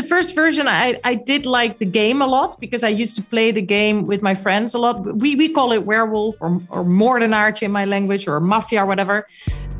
the first version, I, I did like the game a lot because I used to play the game with my friends a lot. We, we call it werewolf or, or moordenaartje in my language or mafia or whatever.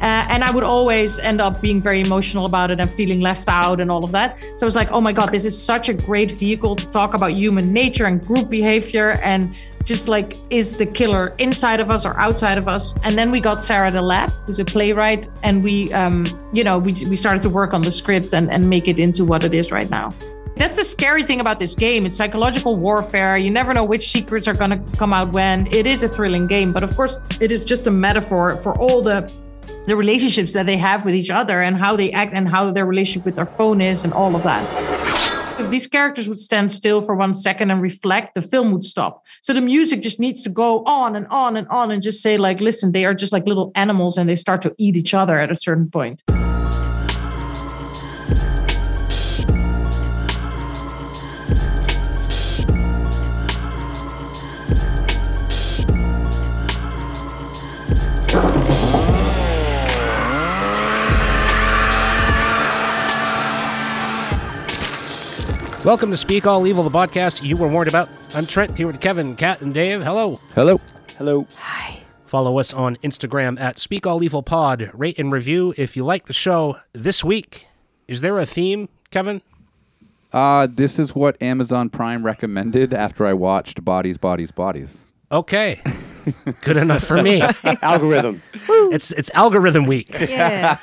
Uh, and I would always end up being very emotional about it and feeling left out and all of that. So I was like, oh my God, this is such a great vehicle to talk about human nature and group behavior and just like, is the killer inside of us or outside of us? And then we got Sarah DeLappe, who's a playwright, and we, um, you know, we, we started to work on the script and, and make it into what it is right now. That's the scary thing about this game. It's psychological warfare. You never know which secrets are going to come out when. It is a thrilling game, but of course, it is just a metaphor for all the the relationships that they have with each other and how they act and how their relationship with their phone is and all of that. If these characters would stand still for one second and reflect, the film would stop. So the music just needs to go on and on and on and just say, like, listen, they are just like little animals and they start to eat each other at a certain point. Welcome to Speak All Evil, the podcast you were warned about. I'm Trent here with Kevin, Kat, and Dave. Hello. Hello. Hello. Hi. Follow us on Instagram at Speak All Evil Pod. Rate and review if you like the show. This week, is there a theme, Kevin? Uh, this is what Amazon Prime recommended after I watched Bodies, Bodies, Bodies. Okay. Good enough for me. Algorithm. It's it's algorithm week. Yeah.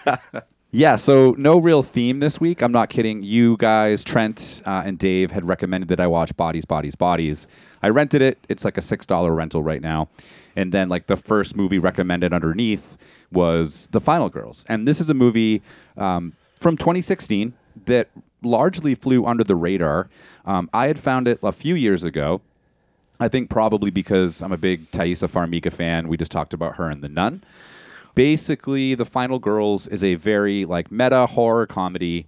Yeah, so no real theme this week. I'm not kidding. You guys, Trent uh, and Dave, had recommended that I watch Bodies, Bodies, Bodies. I rented it. It's like a $6 rental right now. And then, like, the first movie recommended underneath was The Final Girls. And this is a movie um, from 2016 that largely flew under the radar. Um, I had found it a few years ago. I think probably because I'm a big Taissa Farmiga fan. We just talked about her in The Nun basically the final girls is a very like meta horror comedy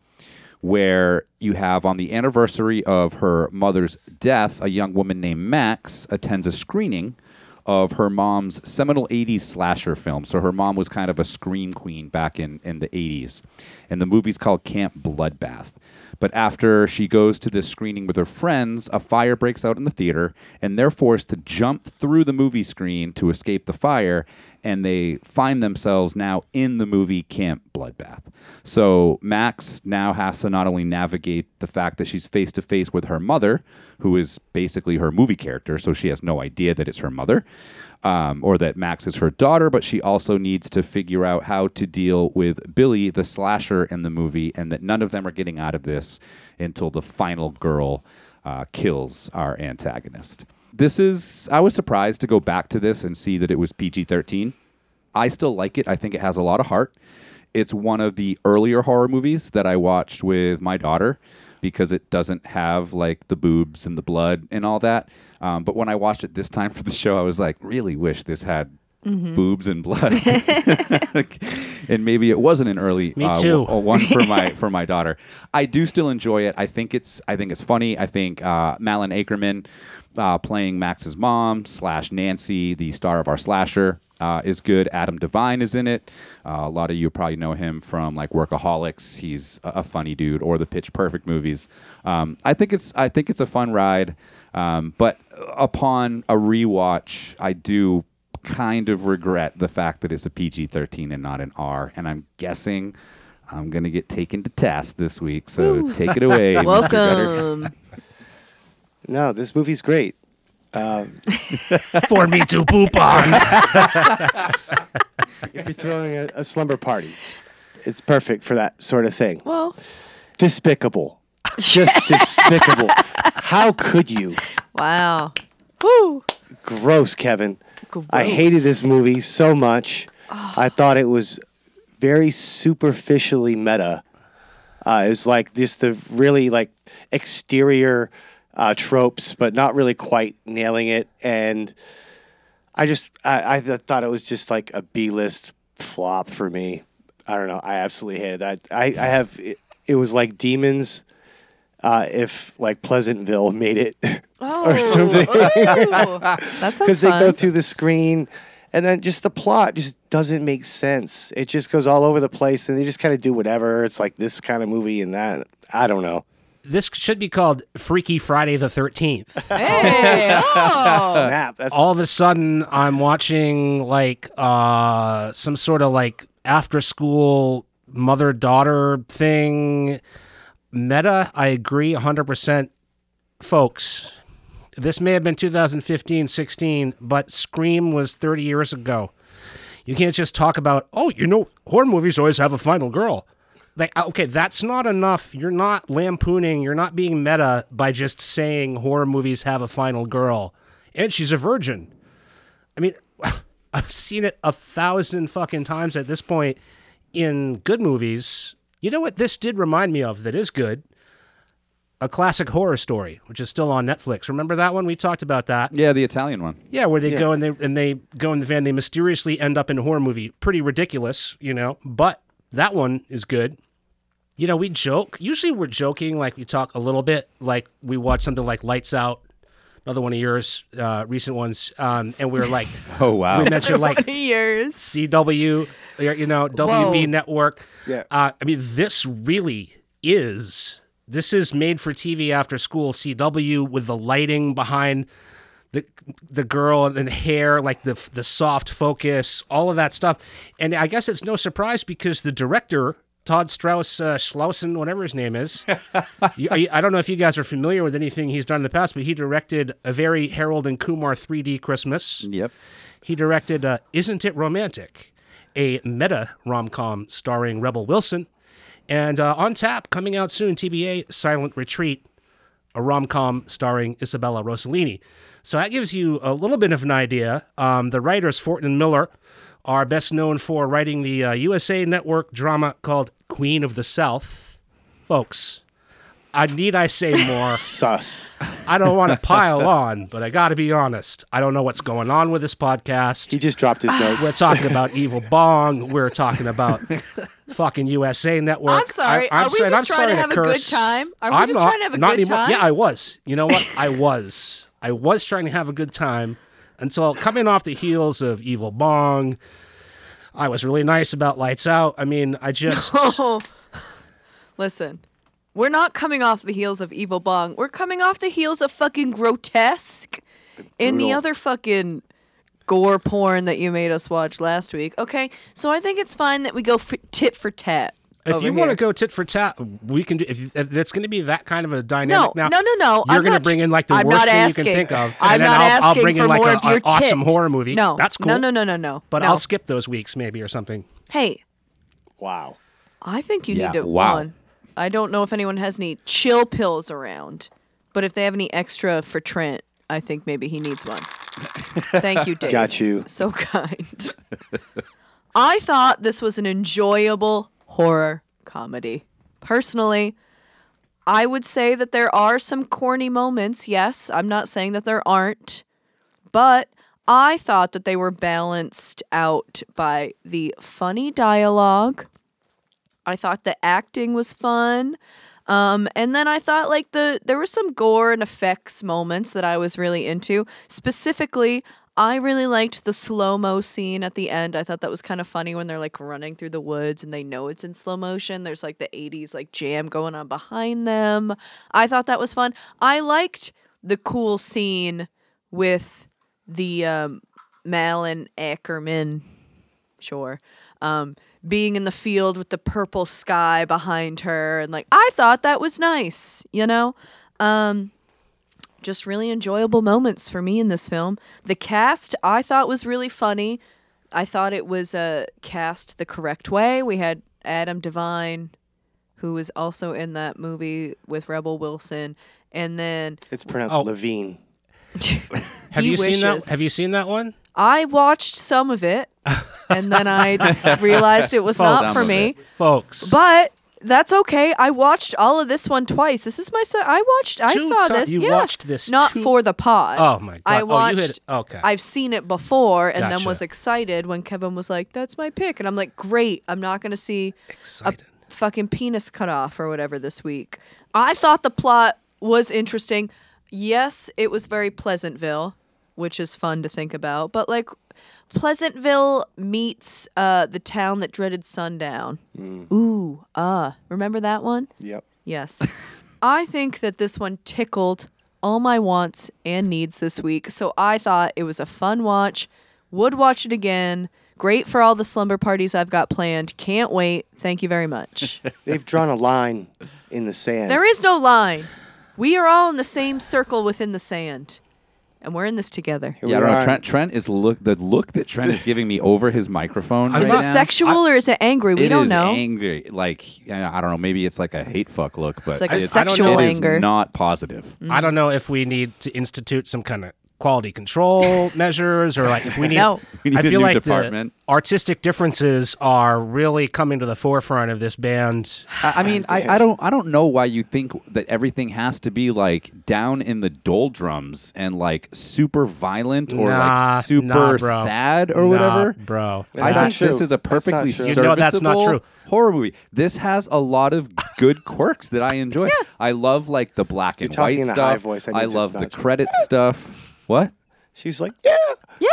where you have on the anniversary of her mother's death a young woman named max attends a screening of her mom's seminal 80s slasher film. So her mom was kind of a scream queen back in, in the 80s and the movie's called camp bloodbath but after she goes to this screening with her friends, a fire breaks out in the theater, and they're forced to jump through the movie screen to escape the fire. And they find themselves now in the movie Camp Bloodbath. So Max now has to not only navigate the fact that she's face to face with her mother, who is basically her movie character, so she has no idea that it's her mother, um, or that Max is her daughter, but she also needs to figure out how to deal with Billy, the slasher in the movie, and that none of them are getting out of this until the final girl uh, kills our antagonist. This is, I was surprised to go back to this and see that it was PG 13. I still like it. I think it has a lot of heart. It's one of the earlier horror movies that I watched with my daughter because it doesn't have like the boobs and the blood and all that. Um, but when I watched it this time for the show, I was like, really wish this had boobs and blood. and maybe it wasn't an early Me uh, too. w- one for my for my daughter. I do still enjoy it. I think it's I think it's funny. I think uh, Malin Akerman uh, playing Max's mom slash Nancy, the star of our slasher, uh, is good. Adam Devine is in it. Uh, a lot of you probably know him from like Workaholics. He's a, a funny dude, or the Pitch Perfect movies. Um, I think it's I think it's a fun ride. Um, but upon a rewatch, I do kind of regret the fact that it's a PG 13 and not an R. And I'm guessing I'm going to get taken to task this week. So take it away. Welcome. No, this movie's great. Um, For me to poop on. if you're throwing a, a slumber party, it's perfect for that sort of thing. Well, Despicable. Just despicable. How could you? wow. Woo. Gross, Kevin. I hated this movie so much. I thought it was very superficially meta. Uh, it was like just the really like exterior uh, tropes, but not really quite nailing it. And I just I, I th- thought it was just like a B list flop for me. I don't know. I absolutely hated that. I, I have it, it was like Demons. Uh, if like Pleasantville made it, Oh, something. that sounds because they go through the screen and then just the plot just doesn't make sense it just goes all over the place and they just kind of do whatever it's like this kind of movie and that i don't know this should be called Freaky Friday the 13th. Hey, oh. Snap. That's All of a sudden, I'm watching like uh, some sort of like after school mother daughter thing. Meta, I agree 100%. Folks, this may have been 2015 16, but Scream was 30 years ago. You can't just talk about, oh, you know, horror movies always have a final girl. Like, uh, okay, that's not enough. You're not lampooning, you're not being meta by just saying horror movies have a final girl. And she's a virgin. I mean, I've seen it a thousand fucking times at this point in good movies. You know what this did remind me of that is good? A classic horror story, which is still on Netflix. Remember that one? We talked about that. Yeah, the Italian one. Yeah, where they go and they and they go in the van. They mysteriously end up in a horror movie. Pretty ridiculous, you know. But that one is good. You know, we joke. Usually, we're joking. Like we talk a little bit. Like we watch something like Lights Out, another one of yours, uh, recent ones, um, and we are like, Oh wow. we mentioned like Twenty years. CW, you know, WB Whoa. Network. Yeah. Uh, I mean, this really is. This is made for TV after school CW with the lighting behind the the girl and the hair, like the the soft focus, all of that stuff. And I guess it's no surprise because the director. Todd Strauss uh, Schlausen, whatever his name is. you, I, I don't know if you guys are familiar with anything he's done in the past, but he directed a very Harold and Kumar 3D Christmas. Yep. He directed uh, Isn't It Romantic, a meta rom com starring Rebel Wilson. And uh, on tap, coming out soon, TBA Silent Retreat, a rom com starring Isabella Rossellini. So that gives you a little bit of an idea. Um, the writers, Fortin and Miller, are best known for writing the uh, USA Network drama called Queen of the South. Folks, I need I say more? sus. I don't want to pile on, but I got to be honest. I don't know what's going on with this podcast. He just dropped his notes. We're talking about Evil Bong. We're talking about fucking USA Network. I'm sorry. I, Are we saying- just I'm trying to sorry have a good time? Are we I'm just not- trying to have a good anymore. time? Yeah, I was. You know what? I was. I was trying to have a good time until coming off the heels of Evil Bong. I was really nice about Lights Out. I mean, I just. Oh, listen. We're not coming off the heels of Evil Bong. We're coming off the heels of fucking grotesque and the other fucking gore porn that you made us watch last week. Okay, so I think it's fine that we go for tit for tat. If over you want to go tit for tat, we can do. If, if it's going to be that kind of a dynamic, No, now no, no, no. You're I'm going to not- bring in like the I'm worst thing asking. you can think of, I'm and then not I'll, I'll bring in for like more of your an awesome tit. horror movie. No, that's cool. No, no, no, no, no. But no. I'll skip those weeks maybe or something. Hey, Wow. I think you Yeah, need to wow. one. I don't know if anyone has any chill pills around, but if they have any extra for Trent, I think maybe he needs one. Thank you, Dave. Got you. So kind. I thought this was an enjoyable horror comedy. Personally, I would say that there are some corny moments. Yes, I'm not saying that there aren't, but I thought that they were balanced out by the funny dialogue. I thought the acting was fun. Um, and then I thought like the there were some gore and effects moments that I was really into. Specifically, I really liked the slow mo scene at the end. I thought that was kind of funny when they're like running through the woods and they know it's in slow motion. There's like the 80s like jam going on behind them. I thought that was fun. I liked the cool scene with the um, Malin Akerman, sure, um, being in the field with the purple sky behind her, and like I thought that was nice, you know. Um, just really enjoyable moments for me in this film. The cast I thought was really funny. I thought it was uh, cast the correct way. We had Adam Devine, who was also in that movie with Rebel Wilson, and then It's pronounced Oh. Levine. Have He you seen that? wishes. Have you seen that one? I watched some of it, and then I realized it was Some not for me. it. Folks. But that's okay. I watched all of this one twice. This is my se- I watched. I Two saw ti- this. you yeah, watched this not two- for the pod. Oh my god! I Oh, watched. you had, okay. I've seen it before, and then Gotcha. was excited when Kevin was like, "That's my pick," and I'm like, "Great! I'm not gonna see a Excited. fucking penis cut off or whatever this week." I thought the plot was interesting. Yes, it was very Pleasantville, which is fun to think about, but like Pleasantville meets uh, the town that dreaded sundown. Ooh, uh, remember that one? Yep. Yes. I think that this one tickled all my wants and needs this week. So I thought it was a fun watch. Would watch it again. Great for all the slumber parties I've got planned. Can't wait. Thank you very much. They've drawn a line in the sand. there is no line. We are all in the same circle within the sand. And we're in this together. Here Yeah, I don't know. Trent, Trent is look the look that Trent is giving me over his microphone. Is right it now, sexual or is it angry? We it don't is know. angry. Like I don't know. Maybe it's like a hate fuck look, but It's like a it's, sexual it is anger. not positive. Mm. I don't know if we need to institute some kind of quality control measures or like if we need. No. We need I a feel new like department. the artistic differences are really coming to the forefront of this band. I, I mean, I, I don't I don't know why you think that everything has to be like down in the doldrums and like super violent or Nah, like super nah, sad or Nah, whatever. bro. That's I not think this is a That's not perfectly true. You serviceable know that's not true. horror movie. This has a lot of good quirks that I enjoy. I love like the black and You're white stuff. high voice, that I love the true. credit stuff. What? She's like, yeah. yeah.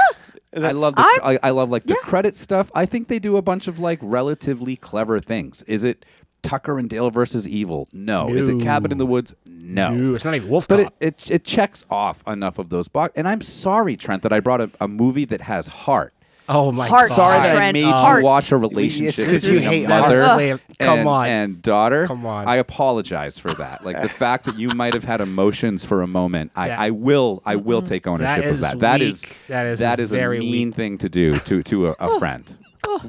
I love the I- I, I love like the Yeah. credit stuff. I think they do a bunch of like relatively clever things. Is it Tucker and Dale versus Evil? No. Is it Cabin in the Woods? No. Ooh, it's not even Wolf But it, it it checks off enough of those box. And I'm sorry, Trent, that I brought a, a movie that has heart. Oh my Heart. god. Sorry that I Trent, made heart. you watch a relationship 'cause between you a hate mother heart. Come and, on. and daughter. Come on. I apologize for that. Like the fact that you might have had emotions for a moment. I, That- I will I will take ownership That of That weak. is That is that is very a mean weak. thing to do to to a, a friend.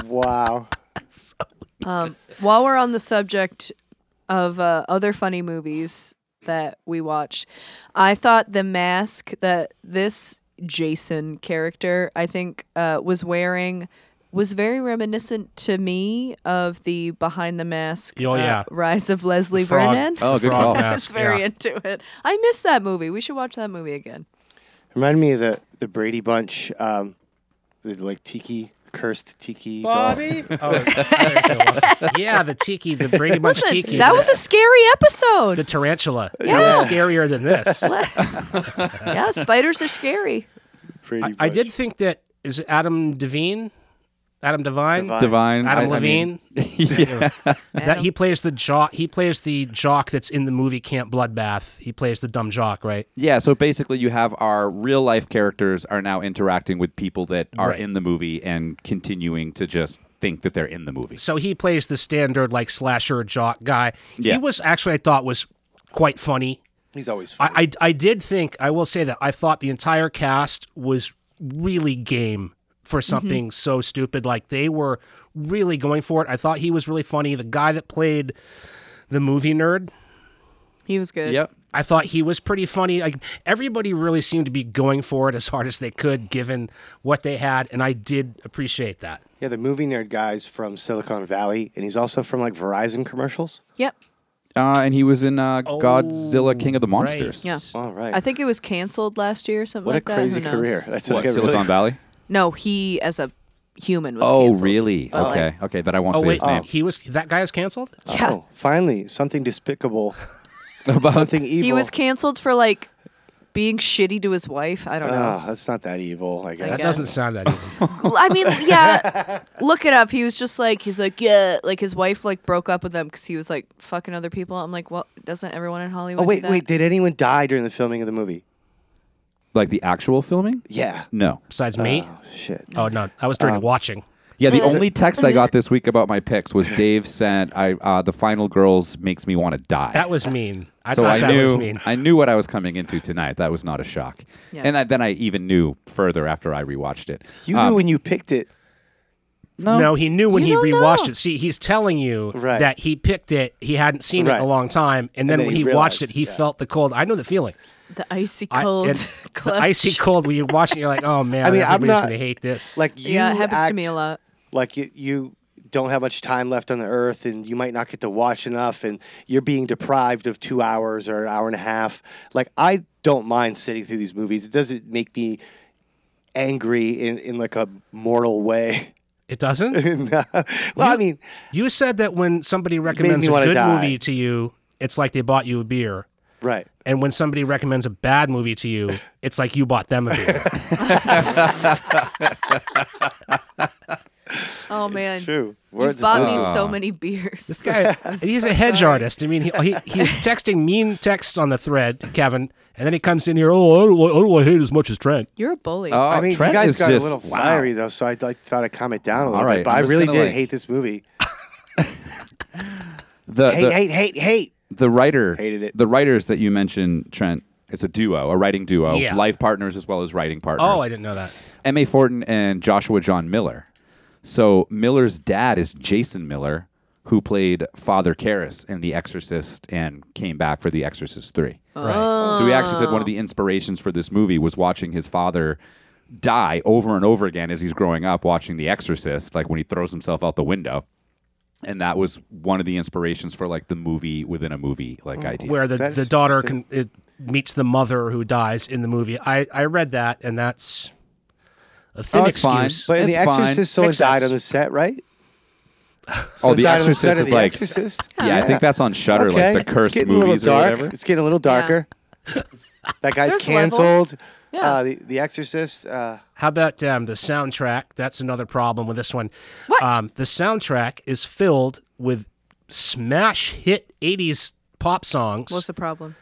Wow. Um, while we're on the subject of uh, other funny movies that we watched, I thought the mask that this Jason character, I think, uh, was wearing was very reminiscent to me of the Behind the Mask Oh, uh, yeah. Rise of Leslie Frog- Vernon. Oh, good Frog call. I was very yeah. into it. I missed that movie. We should watch that movie again. Reminded me of the, the Brady Bunch, um, the like tiki, cursed tiki doll. Bobby? Oh, yeah, the tiki, the Brady Bunch Listen, tiki. that was a scary episode. the tarantula. It Yeah. was scarier than this. yeah, spiders are scary. Brady I, Bunch. I did think that is it Adam Devine, Adam Devine, Devine. Divine. Adam I- I Levine. mean, yeah. that he plays the jock. He plays the jock that's in the movie Camp Bloodbath. He plays the dumb jock, right? Yeah, so basically you have our real life characters are now interacting with people that are Right. in the movie and continuing to just think that they're in the movie. So he plays the standard like slasher jock guy. Yeah. He was actually I thought was quite funny. He's always funny. I, I I did think I will say that I thought the entire cast was really game for something so stupid. Like they were really going for it. I thought he was really funny. The guy that played the movie nerd, He was good. Yep. I thought he was pretty funny. Like everybody really seemed to be going for it as hard as they could, given what they had, and I did appreciate that. yeah, the movie nerd guy's from Silicon Valley, and he's also from like Verizon commercials. Yep. Uh, and he was in uh, Godzilla King of the Oh, right. Monsters. Yeah. All right. I think it was canceled last year or something what a like that. crazy Who knows? career. That's What, like a Silicon really, Valley? No, he as a human was cancelled. Oh, canceled. really? But, like, okay. Okay, that I won't Oh say wait, his name. he was that guy is canceled. Yeah. Oh, finally, something despicable, About something evil. He was canceled for like being shitty to his wife. I don't know. Oh, that's not that evil, I guess. That doesn't sound that evil. I mean, yeah. Look it up. He was just like he's like yeah, like his wife like broke up with him because he was like fucking other people. I'm like, well, doesn't everyone in Hollywood? Oh do wait, that? wait. Did anyone die during the filming of the movie? Like the actual filming? Yeah. No. Besides me. Oh shit. Oh no, I was during Um, watching. Yeah, the only text I got this week about my picks was Dave sent I uh, the final girls makes me want to die. That was mean. I so thought I that was knew mean. I knew what I was coming into tonight. That was not a shock. Yeah. And I, then I even knew further after I rewatched it. You Um, knew when you picked it. no, No, he knew when You he don't rewatched know. it. See, he's telling you Right. that he picked it. He hadn't seen it in Right. a long time, and then then when he he, watched it, he yeah. felt the cold. I know the feeling. The icy I- cold, and the icy cold. When you watch it, you're like, oh man, I mean, I'm not- gonna hate this. Like you Yeah, it happens to me a lot. Like you, you don't have much time left on the earth, and you might not get to watch enough, and you're being deprived of two hours or an hour and a half. Like I don't mind sitting through these movies. It doesn't make me angry in, in like a mortal way. it doesn't. well, I mean, you said that when somebody recommends a good die. movie to you, it's like they bought you a beer. Right. And when somebody recommends a bad movie to you, it's like you bought them a beer. Oh man, True. you've Words of bought me wisdom. so many beers. This guy, I'm he's so a hedge sorry. artist. I mean, he, he he's texting mean texts on the thread, Kevin, and then he comes in here. Oh, I don't, I don't hate as much as Trent. You're a bully. Oh, I mean, Trent you guys is got just, a little wow. fiery though, so I like thought I'd calm it down a little All right, bit. But I'm I just really gonna, did like- hate this movie. The, Hate, the, hate, hate, hate. The writer Hated it. The writers that you mentioned, Trent, it's a duo, a writing duo, Yeah. life partners as well as writing partners. Oh, I didn't know that. M.A. Fortin and Joshua John Miller. So Miller's dad is Jason Miller, who played Father Karras in The Exorcist and came back for The Exorcist 3. Right. So he actually said one of the inspirations for this movie was watching his father die over and over again as he's growing up watching The Exorcist, like when he throws himself out the window. And that was one of the inspirations for like the movie within a movie like mm. idea. Where the, That's the daughter interesting. can it meets the mother who dies in the movie. I, I read that, and that's a thin Oh, it's fine. excuse. But in It's The fine. Exorcist, someone Makes died on the set, right? oh, The died on the set Exorcist is The like Exorcist? Yeah, I think that's on Shutter, okay. like the cursed movies little or whatever. It's getting a little darker. that guy's There's canceled. levels. Yeah. Uh, the, the Exorcist. Uh, How about um, the soundtrack? That's another problem with this one. What? Um, the soundtrack is filled with smash hit 80s pop songs. What's the problem?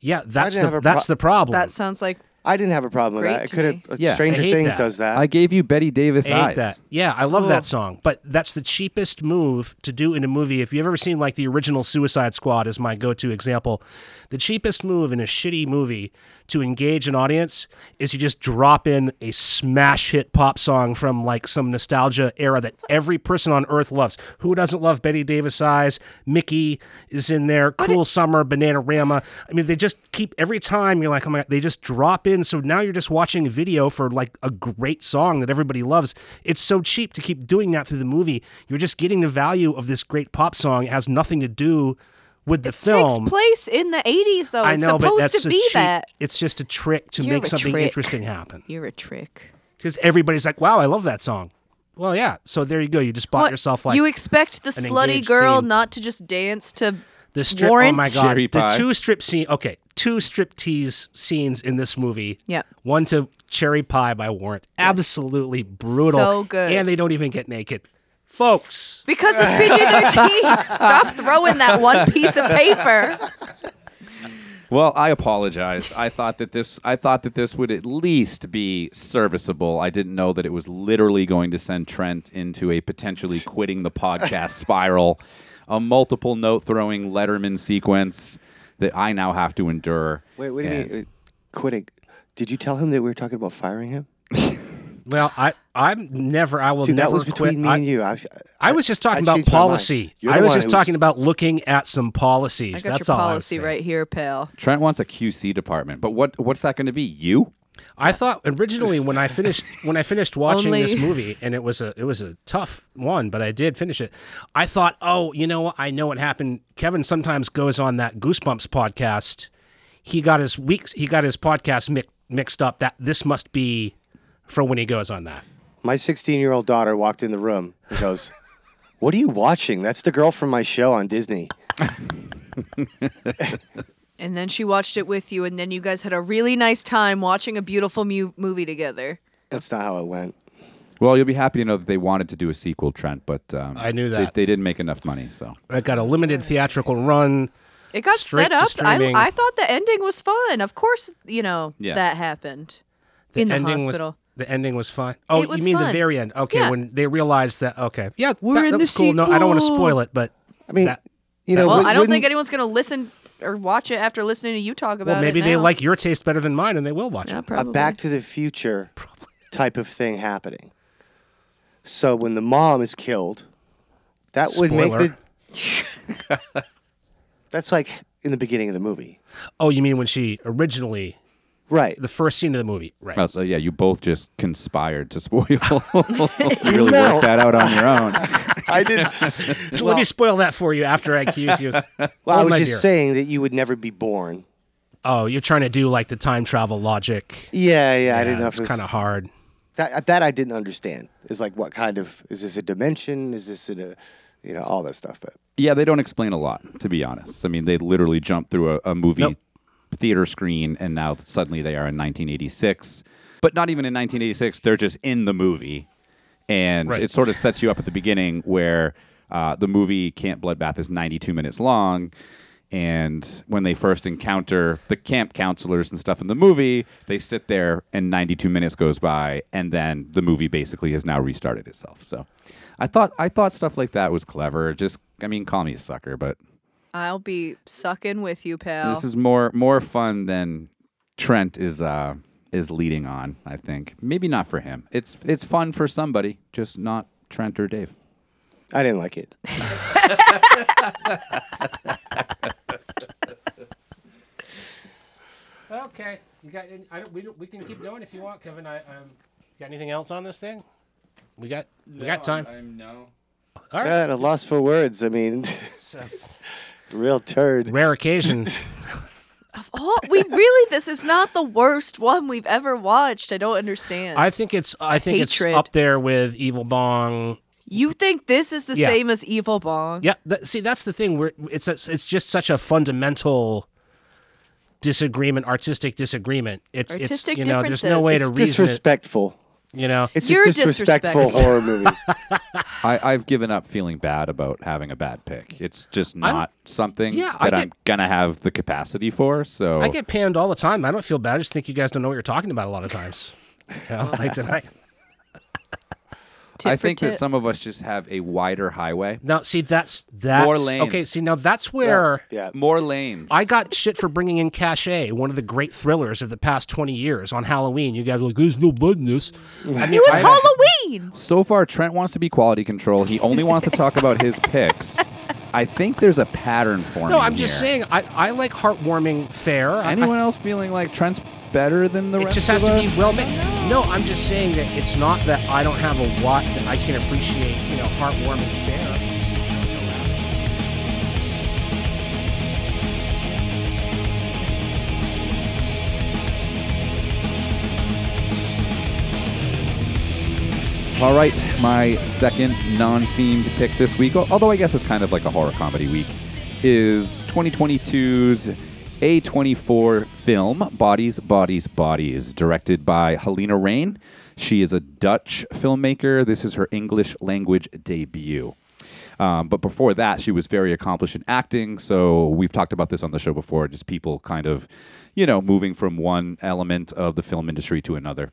yeah, that's the have pro- that's the problem. That sounds like I didn't have a problem with that. It to could me. have. Yeah, I Stranger hate Things that. does that. I gave you Bette Davis I hate eyes. that. Yeah, I love Oh. that song, but that's the cheapest move to do in a movie. If you've ever seen like the original Suicide Squad, is my go-to example. The cheapest move in a shitty movie to engage an audience is you just drop in a smash hit pop song from like some nostalgia era that every person on earth loves. Who doesn't love Bette Davis eyes? Mickey is in there. Cruel Summer, Bananarama. I mean, they just keep every time you're like, oh my god, they just drop in. And so now you're just watching a video for like a great song that everybody loves. It's so cheap to keep doing that through the movie. You're just getting the value of this great pop song. It has nothing to do with the film. It takes place in the 80s though. I it's know, but supposed that's to be cheap, that. It's just a trick to You're make something trick. interesting happen. You're a trick. Because everybody's like, "Wow, I love that song." Well, yeah. So there you go. You just bought What? yourself like you expect the slutty girl teen. not to just dance to The strip. Warrant? Oh my god! Cherry the pie. two strip scene. Okay, two strip tease scenes in this movie. Yeah. One to Cherry Pie by Warrant. Absolutely brutal. So good. And they don't even get naked, folks. because it's PG-13. Stop throwing that one piece of paper. Well, I apologize. I thought that this I thought that this would at least be serviceable. I didn't know that it was literally going to send Trent into a potentially quitting the podcast spiral, a multiple note throwing Letterman sequence that I now have to endure. Wait, what do you And- mean? uh, Quitting. Did you tell him that we were talking about firing him? Well, I, I'm never. I will Dude, never that was quit. between me I, and you. I, I was just talking I about changed my mind. policy. I was just who talking about looking at some policies. I got That's your all policy saying. right here, pal. Trent wants a QC department, but what what's that going to be? You? I thought originally when I finished when I finished watching this movie and it was a it was a tough one, but I did finish it. I thought, oh, you know what? I know what happened. Kevin sometimes goes on that Goosebumps podcast. He got his weeks he got his podcast mi- mixed up. That this must be for when he goes on that. my 16 year old daughter walked in the room and goes, "What are you watching? That's the girl from my show on Disney." And then she watched it with you, and then you guys had a really nice time watching a beautiful mu- movie together. That's not how it went. Well, you'll be happy to know that they wanted to do a sequel, Trent, but um, I knew that. they didn't make enough money. So it got a limited theatrical run. It got Straight set to up. I, streaming. I thought the ending was fun. Of course, you know Yeah. that happened The in the hospital. Was, the ending was fun. Oh, was you mean the very end? Okay, Yeah. when they realized that. Okay, yeah, We're that, in that the was cool. No, I don't want to spoil it, but I mean, That- you know, well, wou- I don't think anyone's going to listen or watch it after listening to you talk about it. well, maybe it. they now. like your taste better than mine, and they will watch Yeah, it. probably. a Back to the Future type of thing happening. So when the mom is killed, that would make the. That's like in the beginning of the movie, Oh, you mean when she originally right? the first scene of the movie, right? Oh, so yeah, you both just conspired to spoil. you really No. worked that out on your own. I didn't. Let me spoil that for you after I accuse you. Well, Oh, I was just dear. saying that you would never be born. Oh, you're trying to do like the time travel logic. Yeah, yeah. I didn't know it's it kind of hard. That uh, that I didn't understand. Is like what kind of is this a dimension? Is this a, you know, all that stuff. But Yeah, they don't explain a lot, to be honest. I mean, they literally jump through a, a movie Nope. theater screen, and now suddenly they are in 1986. But not even in 1986; they're just in the movie, and Right. it sort of sets you up at the beginning where uh, the movie Camp Bloodbath is 92 minutes long. And when they first encounter the camp counselors and stuff in the movie, they sit there and 92 minutes goes by, and then the movie basically has now restarted itself. So, I thought I thought stuff like that was clever. Just, I mean, call me a sucker, but I'll be sucking with you, pal. this is more more fun than Trent is uh is leading on. I think maybe not for him. It's it's fun for somebody, just not Trent or Dave. I didn't like it. Okay, you got? any- I don't, we don't, we can keep going if you want, Kevin. I um, got anything else on this thing? We got we got time. I'm no. All right. Yeah, at a loss for words. I mean, real turd. rare occasion. oh, we really, this is not the worst one we've ever watched. I don't understand. I think it's I think Hatred. it's up there with Evil Bong. you think this is the Yeah. same as Evil Bong? Yeah, that, see that's the thing. Where it's a, it's just such a fundamental disagreement, artistic disagreement. It's Artistic it's you know there's no way differences. to It's reason it. Disrespectful. You know, It's You're a disrespectful disrespectful. horror movie. I, I've given up feeling bad about having a bad pick. It's just not something Yeah, I that I'm gonna have the capacity for. So I get panned all the time. I don't feel bad. I just think you guys don't know what you're talking about a lot of times. You know, like tonight. Tit I for think that some of us just have a wider highway, Now, see, that's that's More lanes. okay. See, now that's where yeah. more lanes. I got shit for bringing in Cache, one of the great thrillers of the past 20 years on Halloween. You guys were like, "There's no blood in this." I mean, It was I- Halloween. So far, Trent wants to be quality control. He only wants to talk about his picks. I think there's a pattern forming. No, I'm just here. saying. I, I like heartwarming fare. I- Anyone else feeling like Trent's better than the It rest It just has of to us? be well made. No, I'm just saying that it's not that I don't have a watch that I can appreciate, you know, heartwarming fare. All right, my second non-themed pick this week, although I guess it's kind of like a horror comedy week, is 2022's A24 film Bodies, Bodies, Bodies, directed by Halina Reijn. She is a Dutch filmmaker. This is her English language debut. Um, but before that, she was very accomplished in acting. So we've talked about this on the show before, just people kind of, you know, moving from one element of the film industry to another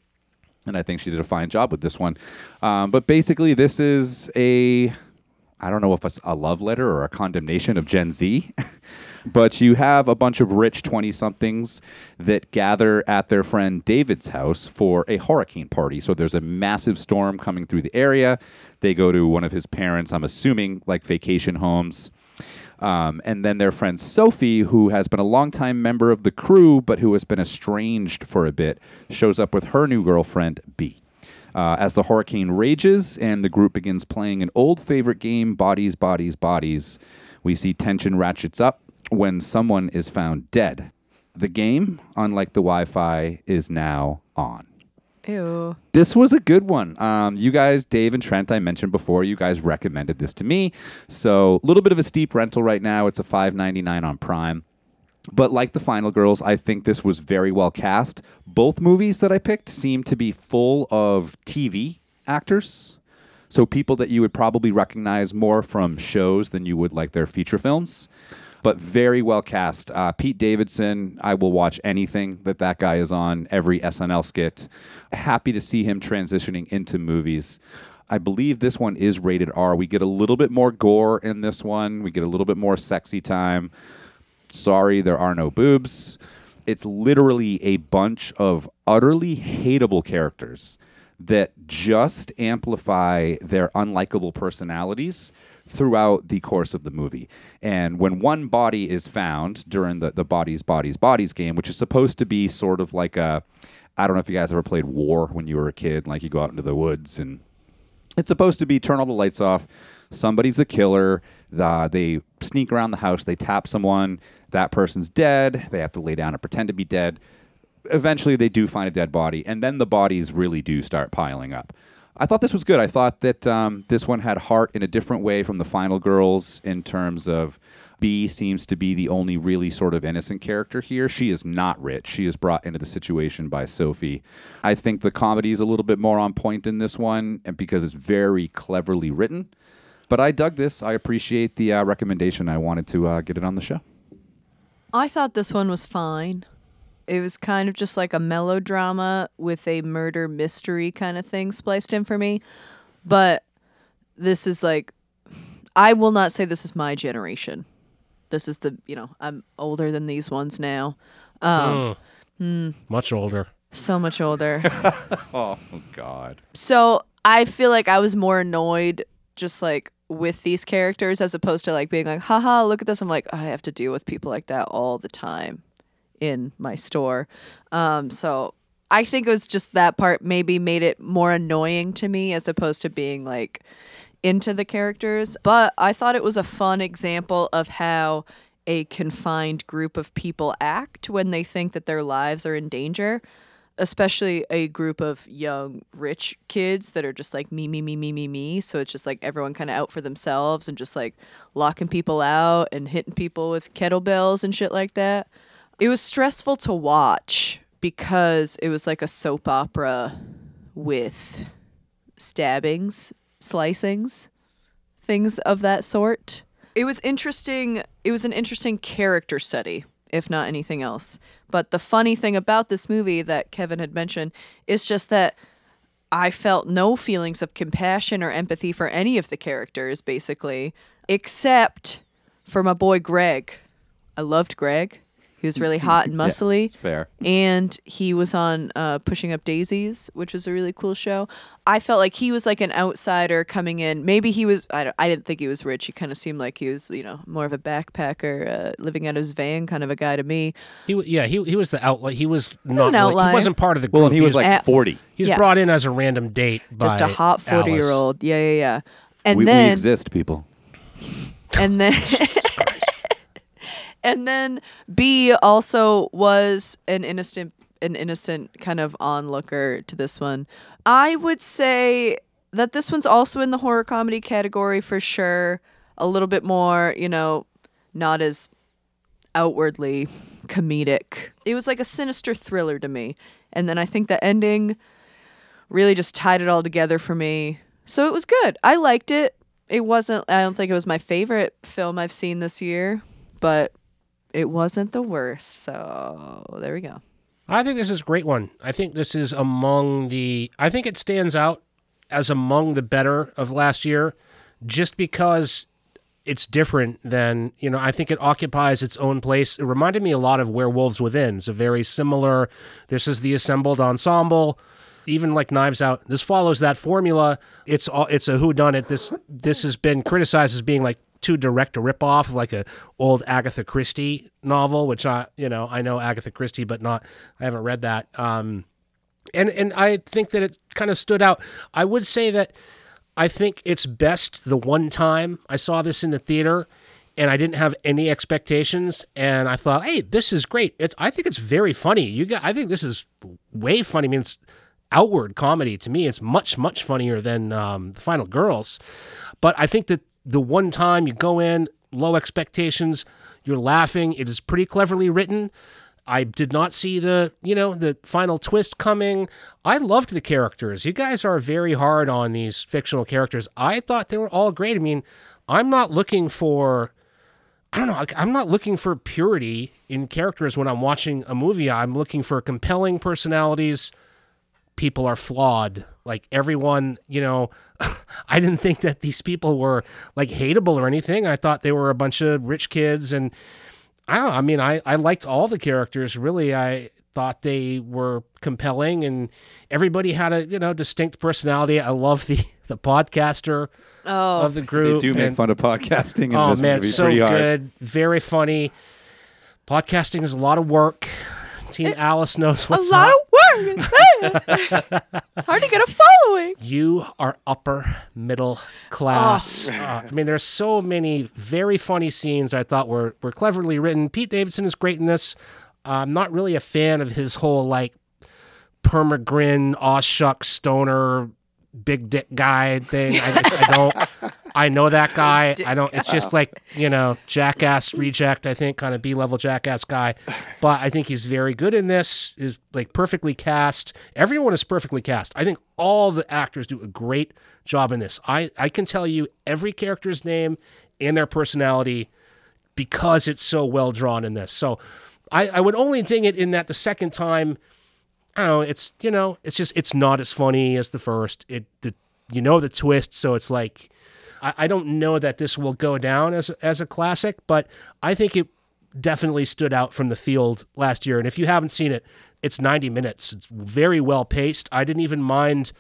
and I think she did a fine job with this one. Um, but basically, this is a I don't know if it's a love letter or a condemnation of Gen Z, but you have a bunch of rich 20 somethings that gather at their friend David's house for a hurricane party. So there's a massive storm coming through the area. They go to one of his parents, I'm assuming like vacation homes. Um, and then their friend Sophie, who has been a longtime member of the crew but who has been estranged for a bit, shows up with her new girlfriend, B. Uh, as the hurricane rages and the group begins playing an old favorite game, Bodies, Bodies, Bodies, we see tension ratchets up when someone is found dead. The game, unlike the Wi Fi, is now on. Ew. This was a good one. Um, you guys, Dave and Trent, I mentioned before, you guys recommended this to me. So a little bit of a steep rental right now. It's a five ninety nine on Prime. But like the Final Girls, I think this was very well cast. Both movies that I picked seem to be full of TV actors. So people that you would probably recognize more from shows than you would like their feature films. But very well cast. Uh, Pete Davidson, I will watch anything that that guy is on, every SNL skit. Happy to see him transitioning into movies. I believe this one is rated R. We get a little bit more gore in this one. We get a little bit more sexy time. Sorry, there are no boobs. It's literally a bunch of utterly hateable characters that just amplify their unlikable personalities throughout the course of the movie. And when one body is found during the, the bodies, bodies, bodies game, which is supposed to be sort of like a I don't know if you guys ever played war when you were a kid, like you go out into the woods and it's supposed to be turn all the lights off. Somebody's the killer. The, they sneak around the house. They tap someone. That person's dead. They have to lay down and pretend to be dead. Eventually, they do find a dead body, and then the bodies really do start piling up. I thought this was good. I thought that um, this one had heart in a different way from the Final Girls in terms of B seems to be the only really sort of innocent character here. She is not rich. She is brought into the situation by Sophie. I think the comedy is a little bit more on point in this one and because it's very cleverly written. But I dug this. I appreciate the uh, recommendation. I wanted to uh, get it on the show. I thought this one was fine. It was kind of just like a melodrama with a murder mystery kind of thing spliced in for me. But this is like, I will not say this is my generation. This is the, you know, I'm older than these ones now. Um, Much older. So much older. Oh, God. So I feel like I was more annoyed just like with these characters as opposed to like being like, haha, look at this. I'm like, I have to deal with people like that all the time in my store. Um, so I think it was just that part maybe made it more annoying to me as opposed to being like into the characters. But I thought it was a fun example of how a confined group of people act when they think that their lives are in danger especially a group of young rich kids that are just like me me me me me me. So it's just like everyone kind of out for themselves and just like locking people out and hitting people with kettlebells and shit like that. It was stressful to watch because it was like a soap opera with stabbings slicings things of that sort. It was interesting it was an interesting character study if not anything else. But the funny thing about this movie that Kevin had mentioned is just that I felt no feelings of compassion or empathy for any of the characters, basically, except for my boy Greg. I loved Greg. He was really hot and muscly. It's fair. And he was on uh, Pushing Up Daisies, which was a really cool show. I felt like he was like an outsider coming in. Maybe he was, I, don't, I didn't think he was rich. He kind of seemed like he was, you know, more of a backpacker, uh, living out of his van kind of a guy to me. He w- yeah he he was the outlier. He was not an really- outlier. he wasn't part of the group. Well, and he was like at- 40. he was yeah. brought in as a random date by Just a hot 40 year old. Yeah, yeah, yeah. And We, we exist, people. and then and then B also was an innocent an innocent kind of onlooker to this one. I would say that this one's also in the horror comedy category for sure. A little bit more, you know, not as outwardly comedic. It was like a sinister thriller to me. And then I think the ending really just tied it all together for me. So it was good. I liked it. It wasn't I don't think it was my favorite film I've seen this year, but it wasn't the worst. So there we go. I think this is a great one. I think this is among the. I think it stands out as among the better of last year, just because it's different than you know. I think it occupies its own place. It reminded me a lot of Werewolves Within. It's a very similar. This is the assembled ensemble. Even like Knives Out, this follows that formula. It's all. It's a whodunit. This this has been criticized as being like too direct a ripoff of like a old Agatha Christie novel, which I you know I know Agatha Christie, but not I haven't read that. Um, and and I think that it kind of stood out. I would say that I think it's best the one time I saw this in the theater and I didn't have any expectations and I thought, "Hey, this is great." It's I think it's very funny. You got I think this is way funny. I mean, it's outward comedy to me. It's much much funnier than um, The Final Girls. But I think that the one time you go in low expectations, you're laughing. It is pretty cleverly written. I did not see the, you know, the final twist coming. I loved the characters. You guys are very hard on these fictional characters. I thought they were all great. I mean, I'm not looking for I don't know, I'm not looking for purity in characters when I'm watching a movie. I'm looking for compelling personalities. People are flawed. Like everyone, you know, I didn't think that these people were like hateable or anything. I thought they were a bunch of rich kids and I don't know. I mean, I, I liked all the characters. Really, I thought they were compelling, and everybody had a you know distinct personality. I love the the podcaster Oh, of the group. They do make and- fun of podcasting in Oh this man, movie it's so pretty hard. good, very funny. Podcasting is a lot of work. Team Alice knows a what's lot up. It's hard to get a following. You are upper middle Oh. class. Uh, I mean, there's so many very funny scenes I thought were were cleverly written. Pete Davidson is great in this. I'm not really a fan of his whole like permagrin, aw shuck, stoner, big dick guy thing. I just I don't I know that guy. I don't. It's just like you know, jackass reject. I think kind of B level jackass guy, but I think he's very good in this. Is like perfectly cast. Everyone is perfectly cast. I think all the actors do a great job in this. I I can tell you every character's name and their personality because it's so well drawn in this. So I, I would only ding it in that the second time. I don't know. It's you know, it's just it's not as funny as the first. It the you know the twist, so it's like I, I don't know that this will go down as as a classic, but I think it definitely stood out from the field last year. And if you haven't seen it, it's 90 minutes. It's very well paced. I didn't even mind.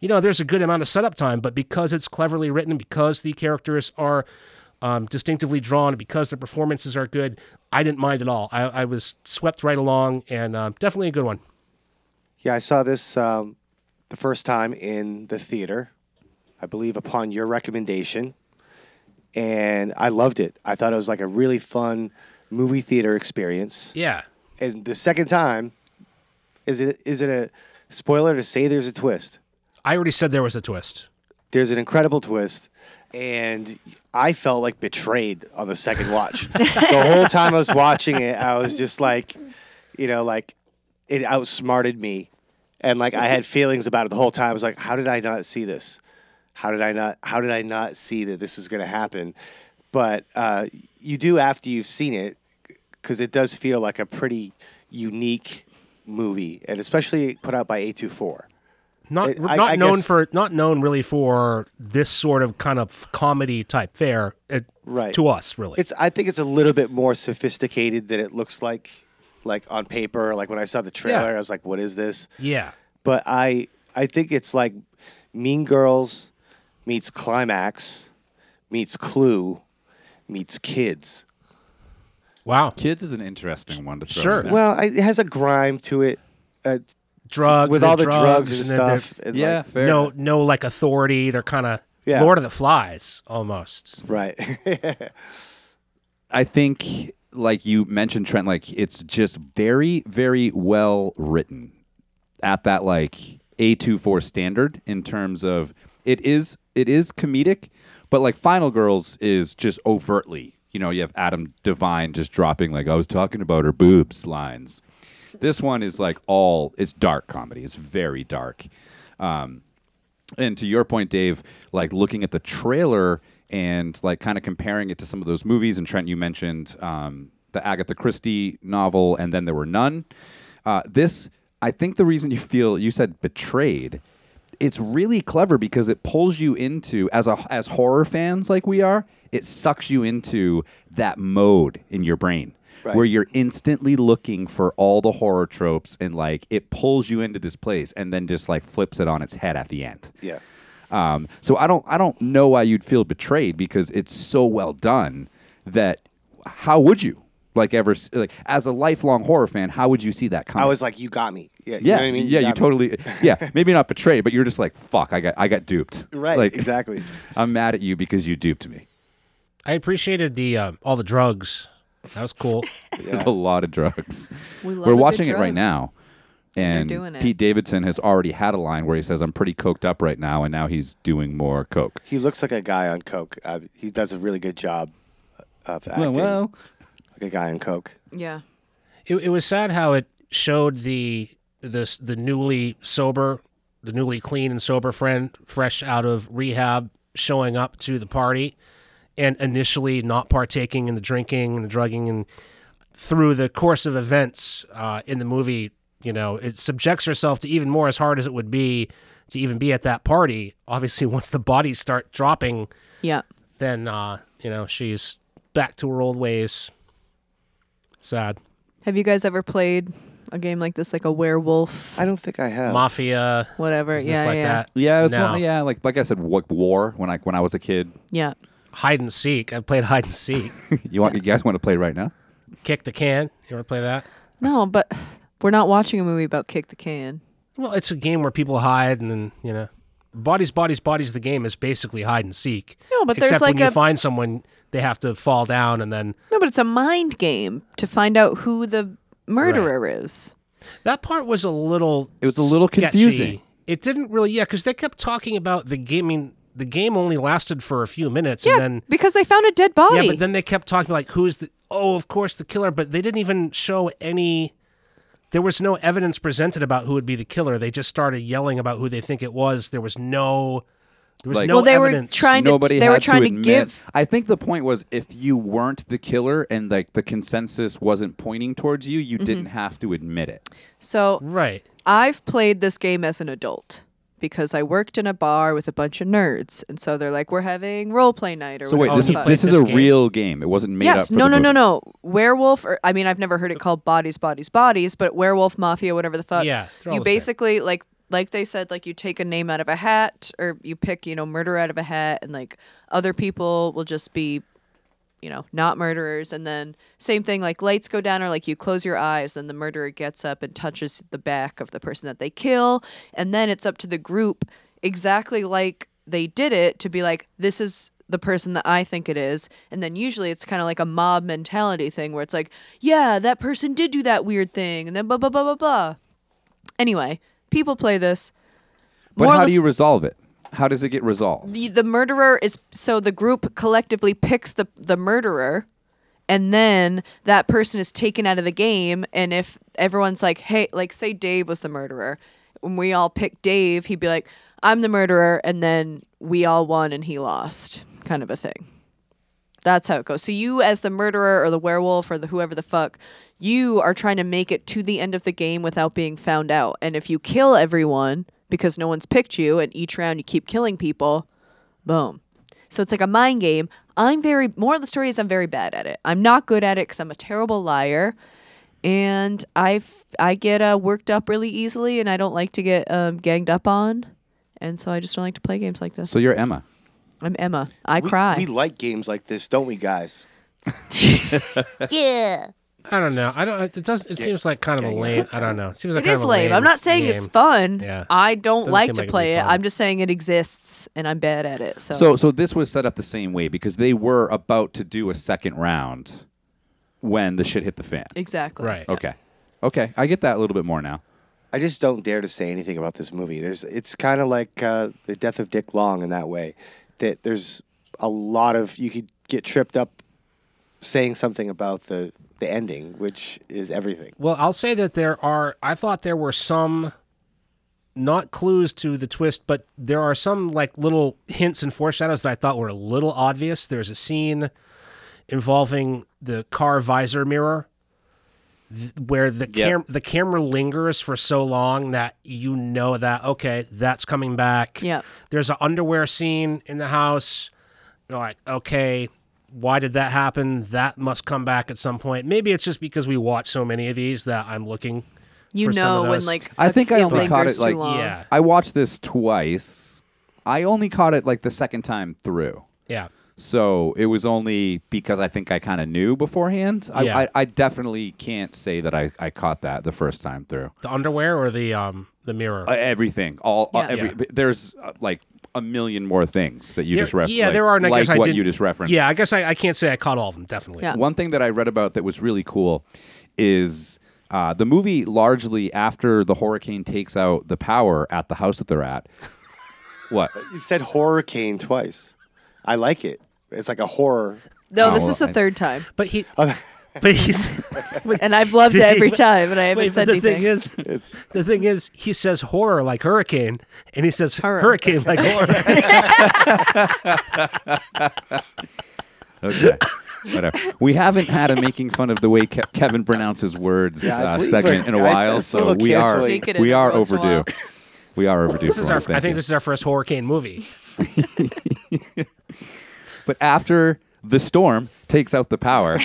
You know, there's a good amount of setup time, but because it's cleverly written, because the characters are um, distinctively drawn, because the performances are good, I didn't mind at all. I, I was swept right along, and um, definitely a good one. Yeah, I saw this um, the first time in the theater, I believe upon your recommendation, and I loved it. I thought it was like a really fun movie theater experience. Yeah. And the second time, is it is it a spoiler to say there's a twist? I already said there was a twist. There's an incredible twist, and I felt like betrayed on the second watch. the whole time I was watching it, I was just like, you know, like it outsmarted me, and like I had feelings about it the whole time. I was like, how did I not see this? How did I not? How did I not see that this was going to happen? But uh, you do after you've seen it, because it does feel like a pretty unique movie, and especially put out by A24. Not It- I- not I known guess- for not known really for this sort of kind of comedy type fare it, Right. to us really. It's I think it's a little bit more sophisticated than it looks like like on paper. Like when I saw the trailer, Yeah. I was like, what is this? yeah. But I I think it's like Mean Girls meets Climax meets Clue meets Kids. Wow. Kids is an interesting one to throw. Sure. in. Well, it has a grime to it uh, Drug with the all the drugs, and and then they're- stuff. and, yeah, like- fair. No no like authority. They're kind of Yeah. Lord of the Flies almost. right. I think, like you mentioned, Trent, like it's just very, very well written at that like A 24 standard in terms of it is it is comedic, but like Final Girls is just overtly, you know, you have Adam DeVine just dropping like I was talking about her boobs lines. This one is like all it's dark comedy. It's very dark. Um, and to your point, Dave, like looking at the trailer and like kind of comparing it to some of those movies, and Trent, you mentioned um, the Agatha Christie novel, and then there were none. Uh, this, I think, the reason you feel you said betrayed, it's really clever because it pulls you into as a as horror fans like we are, it sucks you into that mode in your brain Right. where you're instantly looking for all the horror tropes and like it pulls you into this place and then just like flips it on its head at the end. yeah. Um, so I don't I don't know why you'd feel betrayed because it's so well done that how would you like ever like as a lifelong horror fan how would you see that coming? I was like, you got me. Yeah. You yeah know what I mean? yeah you got me. totally yeah maybe not betrayed but you're just like fuck I got I got duped Right. like exactly. I'm mad at you because you duped me. I appreciated the uh, all the drugs. That was cool. There's a lot of drugs. We love We're watching it right now. And doing it. Pete Davidson has already had a line where he says, I'm pretty coked up right now, and now he's doing more coke. He looks like a guy on coke. Uh, he does a really good job of acting like a guy on coke. Yeah. it, it was sad how it showed the this the newly sober, the newly clean and sober friend, fresh out of rehab, showing up to the party, and initially not partaking in the drinking and the drugging, and through the course of events uh, in the movie, you know, it subjects herself to even more as hard as it would be to even be at that party. Obviously, once the bodies start dropping, Yeah. then uh, you know she's back to her old ways. Sad. Have you guys ever played a game like this, like a werewolf, I don't think I have. Mafia. whatever? business Yeah, like yeah, that. Yeah, it was No. one, yeah, like like I said, wa- war when I when I was a kid. yeah. Hide and seek. I've played hide and seek. You want you guys want to play right now? Kick the can. You want to play that? No, but we're not watching a movie about kick the can. Well, it's a game where people hide and then, you know, bodies, bodies, bodies. The game is basically hide and seek. No, but there's like when you find someone, they have to fall down and then. no, but it's a mind game to find out who the murderer is. That part was a little. It was a little sketchy. confusing. It didn't really, yeah, because they kept talking about the game. I mean, the game only lasted for a few minutes, Yeah, and then because they found a dead body. yeah, but then they kept talking like, "Who's the? Oh, of course, the killer." But they didn't even show any. There was no evidence presented about who would be the killer. They just started yelling about who they think it was. There was no. There was Like- no well, they evidence. were trying to. Nobody they had were trying to, admit. give. I think the point was if you weren't the killer and like the consensus wasn't pointing towards you, you didn't Mm-hmm. have to admit it. So right. I've played this game as an adult because I worked in a bar with a bunch of nerds, and so they're like, "We're having role play night." Or whatever. So wait, this is fuck. this is a game. real game. It wasn't made up. yes, For no, the no, no, movie. no. Werewolf, or I mean, I've never heard it called bodies, bodies, bodies, but werewolf mafia, whatever the fuck. Yeah, you the same. basically like like they said, like you take a name out of a hat, or you pick, you know, murder out of a hat, and like other people will just be, you know, not murderers, and then same thing, like lights go down, or like you close your eyes, then the murderer gets up and touches the back of the person that they kill, and then it's up to the group, exactly like they did it, to be like, this is the person that I think it is. And then usually it's kind of like a mob mentality thing where it's like, yeah, that person did do that weird thing. And then blah, blah, blah, blah, blah. Anyway, people play this. But how less- do you resolve it? How does it get resolved? the, the murderer is so the group collectively picks the the murderer and then that person is taken out of the game and if everyone's like hey like say dave was the murderer when we all pick dave he'd be like i'm the murderer and then we all won and he lost kind of a thing. That's how it goes. So you as the murderer or the werewolf or the whoever the fuck you are trying to make it to the end of the game without being found out. And if you kill everyone because no one's picked you and each round you keep killing people Boom. So it's like a mind game. I'm very, more of the story is I'm very bad at it. I'm not good at it because I'm a terrible liar. And I I get uh, worked up really easily and I don't like to get um, ganged up on. And so I just don't like to play games like this. So you're Emma. I'm Emma. I We, cry. we like games like this, don't we, guys? yeah. I don't know. I don't. It does. It seems like kind of a lame. I don't know. It seems like It kind is of a lame. I'm not saying it's fun. Yeah. I don't Doesn't like to like play it. I'm just saying it exists and I'm bad at it. So, So so this was set up the same way because they were about to do a second round when the shit hit the fan. exactly. Right. Okay. Okay, I get that a little bit more now. I just don't dare to say anything about this movie. There's, it's kind of like uh, the death of Dick Long in that way. That there's a lot of you could get tripped up saying something about the the ending, which is everything. Well, I'll say that there are. I thought there were some, not clues to the twist, but there are some like little hints and foreshadows that I thought were a little obvious. There's a scene involving the car visor mirror where the Yep. cam- the camera lingers for so long that you know that okay that's coming back Yeah. there's an underwear scene in the house you're like okay why did that happen that must come back at some point maybe it's just because we watch so many of these that i'm looking You for some know of when like I think I thing only caught it, like- too long. yeah I watched this twice. I only caught it like the second time through. yeah So it was only because I think I kind of knew beforehand. I, Yeah. I, I definitely can't say that I, I caught that the first time through. the underwear or the um the mirror Uh, everything, all uh, Yeah. every. Yeah. There's uh, like a million more things that you There- just referenced. yeah like, there are and I like guess I what did, you just referenced. yeah i guess I, I can't say i caught all of them definitely Yeah. One thing that I read about that was really cool is uh, the movie largely after the hurricane takes out the power at the house that they're at. What? You said hurricane twice. I like it. It's like a horror. No, Oh, this is the I- third time. but he but he's And I've loved it every time, and I haven't wait, said but the anything. thing is It's The thing is, he says horror like hurricane, and he says Horror. hurricane like horror. Okay. Whatever. We haven't had a making fun of the way Ke- Kevin pronounces words Yeah, uh, segment in a I- while, that's a so we are canceling. Sneak we are once in a while. overdue. We are overdue. this is our. thank I think this is our first hurricane movie. But after the storm takes out the power,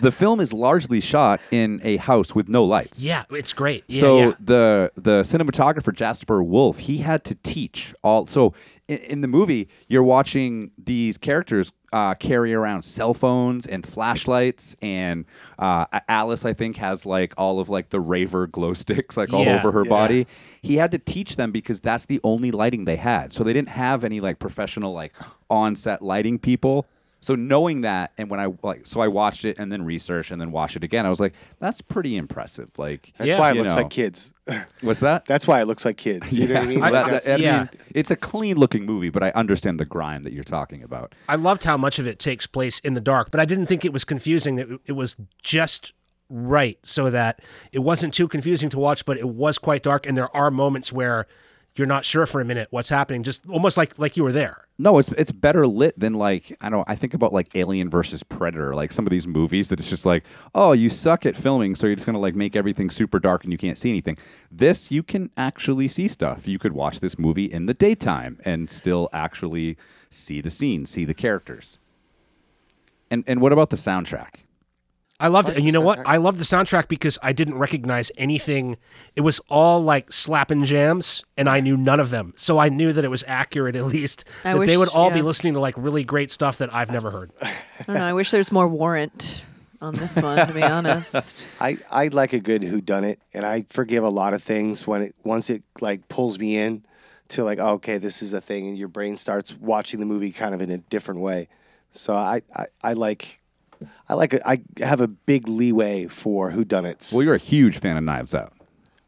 the film is largely shot in a house with no lights. Yeah, it's great. Yeah, so yeah. the the cinematographer Jasper Wolf, he had to teach all. So in, in the movie, you're watching these characters uh, carry around cell phones and flashlights, and uh, Alice, I think, has like all of like the raver glow sticks like all Yeah. over her Yeah. body. He had to teach them because that's the only lighting they had. So they didn't have any like professional like on set lighting people. So knowing that, and when I like, so I watched it and then researched and then watched it again. I was like, that's pretty impressive. Like, That's Yeah. why it you looks know. like kids. what's that? That's why it looks like kids. You know what I mean? Well, that- That's- that- I Yeah. mean, it's a clean looking movie, but I understand the grime that you're talking about. I loved how much of it takes place in the dark, but I didn't think it was confusing. That it was just right so that it wasn't too confusing to watch, but it was quite dark. And there are moments where you're not sure for a minute what's happening, just almost like like you were there. No, it's it's better lit than like I don't. I think about like Alien versus Predator, like some of these movies that it's just like, oh, you suck at filming, so you're just gonna like make everything super dark and you can't see anything. This you can actually see stuff. You could watch this movie in the daytime and still actually see the scene, see the characters. And and what about the soundtrack? I loved it. And you the know what? I love the soundtrack because I didn't recognize anything. It was all like slapping jams, and I knew none of them. So I knew that it was accurate at least. I that they would all be listening to like really great stuff that I've never heard. I don't know. I wish there's more warrant on this one, to be honest. I, I like a good who done it and I forgive a lot of things when it once it like pulls me in to like oh, okay this is a thing and your brain starts watching the movie kind of in a different way. So I, I, I like I like a, I have a big leeway for who done it. Well, you're a huge fan of Knives Out.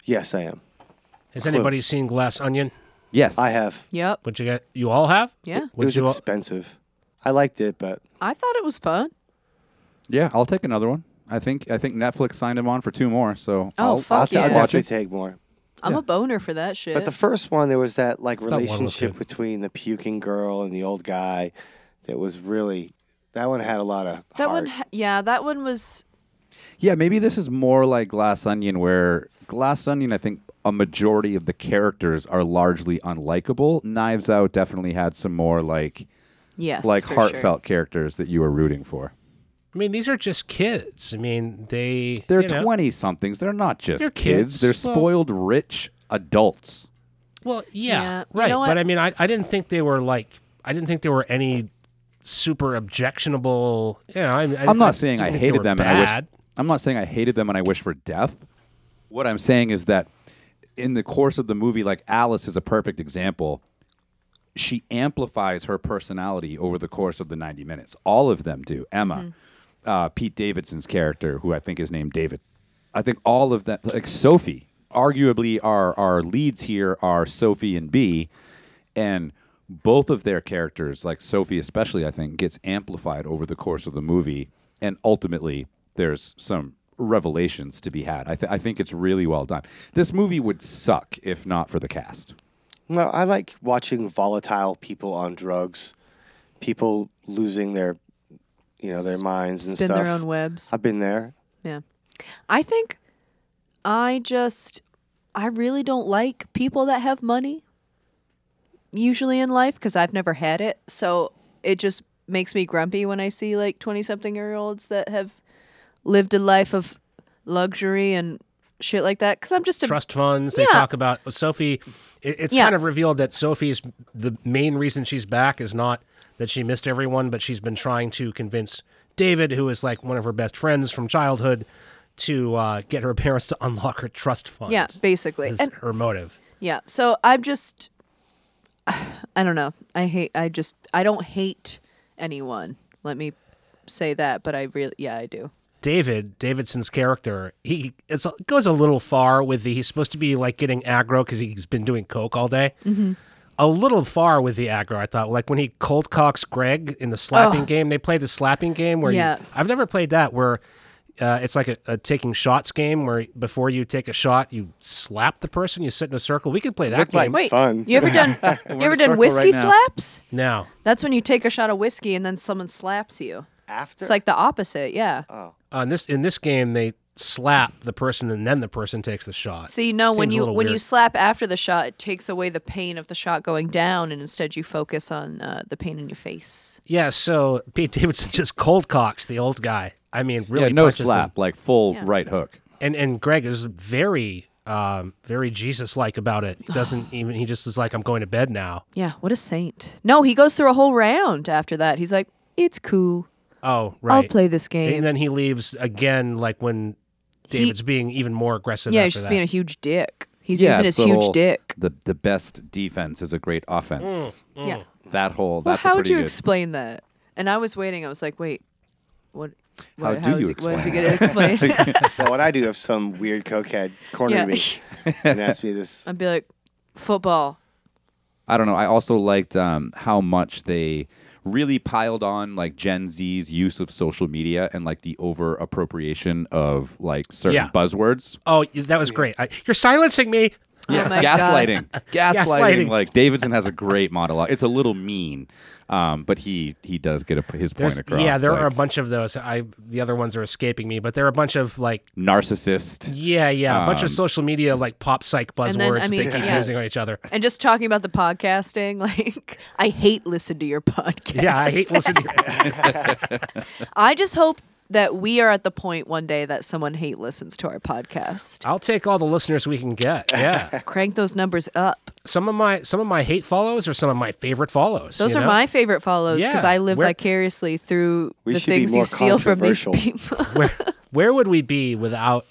yes, I am. Has anybody seen Glass Onion? Yes, I have. Yep. Would you get? You all have? Yeah. It Would was you? all- expensive. I liked it, but I thought it was fun. Yeah, I'll take another one. I think I think Netflix signed him on for two more, so Oh, I'll, fuck I'll, t- I'll yeah. watch definitely take more. I'm Yeah. a boner for that shit. But the first one, there was that like relationship good. between the puking girl and the old guy that was really. That one had a lot of. that heart. one, ha- yeah, that one was. Yeah, maybe this is more like Glass Onion, where Glass Onion, I think a majority of the characters are largely unlikable. Knives Out definitely had some more like Yes. like for sure. heartfelt characters that you were rooting for. I mean, these are just kids. I mean, they. They're you know- twenty somethings. They're not just They're kids. kids. They're Well- spoiled rich adults. Well, yeah, Yeah, you right. know what? But I mean, I, I didn't think they were like. I didn't think there were any super objectionable. Yeah, I, I, I'm not I saying I didn't think they hated were them and I wish. I'm not saying I hated them and I wish for death. What I'm saying is that in the course of the movie, like Alice is a perfect example. She amplifies her personality over the course of the 90 minutes. All of them do. Emma, uh, Pete Davidson's character, who I think is named David. I think all of them, like Sophie, arguably our our leads here are Sophie and B, and both of their characters, like Sophie especially, I think, gets amplified over the course of the movie, and ultimately there's some revelations to be had. I, th- I think it's really well done. This movie would suck if not for the cast. No, I like watching volatile people on drugs, people losing their, you know, their minds and Spin stuff. their own webs. I've been there. Yeah. I think I just I really don't like people that have money usually in life because I've never had it. So it just makes me grumpy when I see like 20 something year olds that have lived a life of luxury and shit like that cuz I'm just a Trust funds. They Yeah. talk about Sophie. It, it's Yeah. kind of revealed that Sophie's the main reason she's back is not that she missed everyone, but she's been trying to convince David, who is like one of her best friends from childhood, to uh, get her parents to unlock her trust fund. Yeah, basically. is And her motive. Yeah. So I'm just I don't know. I hate I just I don't hate anyone. Let me say that, but I really yeah, I do. David Davidson's character, he it's, it goes a little far with the. He's supposed to be like getting aggro because he's been doing coke all day. Mm-hmm. A little far with the aggro, I thought. Like when he cold cocks Greg in the slapping Oh. game. They play the slapping game where Yeah. you, I've never played that where. Uh, it's like a, a taking shots game where before you take a shot, you slap the person. You sit in a circle. We could play that Looked like game Wait. fun. You ever done you ever done whiskey right slaps? now. That's when you take a shot of whiskey and then someone slaps you. After It's like the opposite, yeah. Uh, in this in this game, they slap the person and then the person takes the shot. See, no, when Seems a you little when you slap after the shot, it takes away the pain of the shot going down, and instead you focus on uh, the pain in your face. Yeah, so Pete Davidson just cold cocks the old guy. I mean, really yeah, no punches slap, like full Yeah. right hook. And and Greg is very um very Jesus like about it. He doesn't even he just is like, I'm going to bed now. Yeah, what a saint. No, he goes through a whole round after that. He's like, "It's cool. Oh, right. I'll play this game." And then he leaves again like when He- David's being even more aggressive. yeah, after he's just that. being a huge dick. He's Yeah, using his it's huge dick. The the best defense is a great offense. Yeah. That whole Well, that's a how would you good. explain that? And I was waiting. I was like, wait, what? How what do is you he, what is he explain going to explain? well, what I do if some weird cokehead cornered Yeah. me and asked me this. I'd be like, football. I don't know. I also liked um, how much they really piled on like Gen Z's use of social media and like the over appropriation of like certain Yeah. buzzwords. Oh, that was great. I, you're silencing me. Oh my gaslighting. gaslighting. Gaslighting. Like Davidson has a great monologue. It's a little mean, um, but he he does get a, his point across. yeah, there like, are a bunch of those. I the other ones are escaping me, but there are a bunch of like narcissist. yeah, yeah, a bunch Um, of social media like pop psych buzzwords And then, I mean, they keep yeah. using on each other. And just talking about the podcasting, like I hate listen to your podcast. Yeah, I hate listening. to your I just hope that we are at the point one day that someone hate listens to our podcast. I'll take all the listeners we can get. Yeah, Crank those numbers up. some of my some of my hate follows are some of my favorite follows. Those you are know? my favorite follows because Yeah, I live where- vicariously through the things you steal from these people. where where would we be without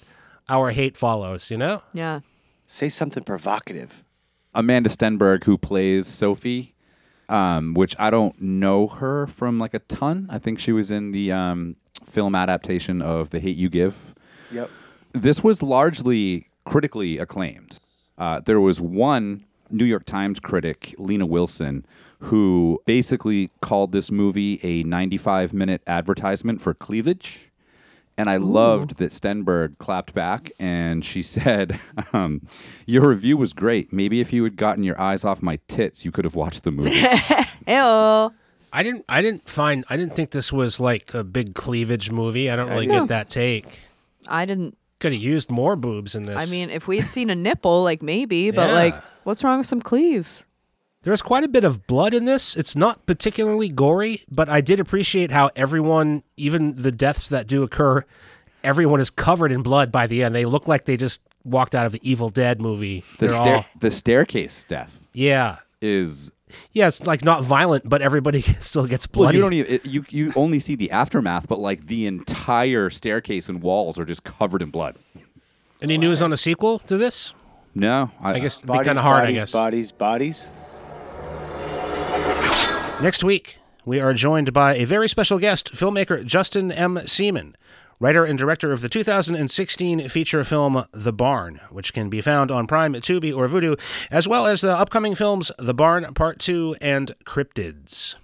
our hate follows? You know. yeah. Say something provocative. Amandla Stenberg, who plays Sophie, um, which I don't know her from like a ton. I think she was in the um, film adaptation of The Hate You Give. Yep. This was largely critically acclaimed. Uh, there was one New York Times critic, Lena Wilson, who basically called this movie a 95 minute advertisement for cleavage. And I loved that Stenberg clapped back and she said, um, Your review was great. Maybe if you had gotten your eyes off my tits, you could have watched the movie. Ew. I didn't. I didn't find. I didn't think this was like a big cleavage movie. I don't really No. get that take. I didn't. Could have used more boobs in this. I mean, if we had seen a nipple, like maybe, but Yeah. like, what's wrong with some cleave? There's quite a bit of blood in this. It's not particularly gory, but I did appreciate how everyone, even the deaths that do occur, everyone is covered in blood by the end. They look like they just walked out of the Evil Dead movie. The, They're stair- all, the staircase death yeah. is. Yeah, it's like not violent, but everybody still gets Well, you don't even it, you you only see the aftermath, but like the entire staircase and walls are just covered in blood. Any news on a sequel to this? No, I guess it'd be kind of hard, bodies, I guess. bodies, bodies. Next week, we are joined by a very special guest, filmmaker Justin M. Seaman, writer and director of the 2016 feature film The Barn, which can be found on Prime, Tubi, or Vudu, as well as the upcoming films The Barn Part 2 and Cryptids.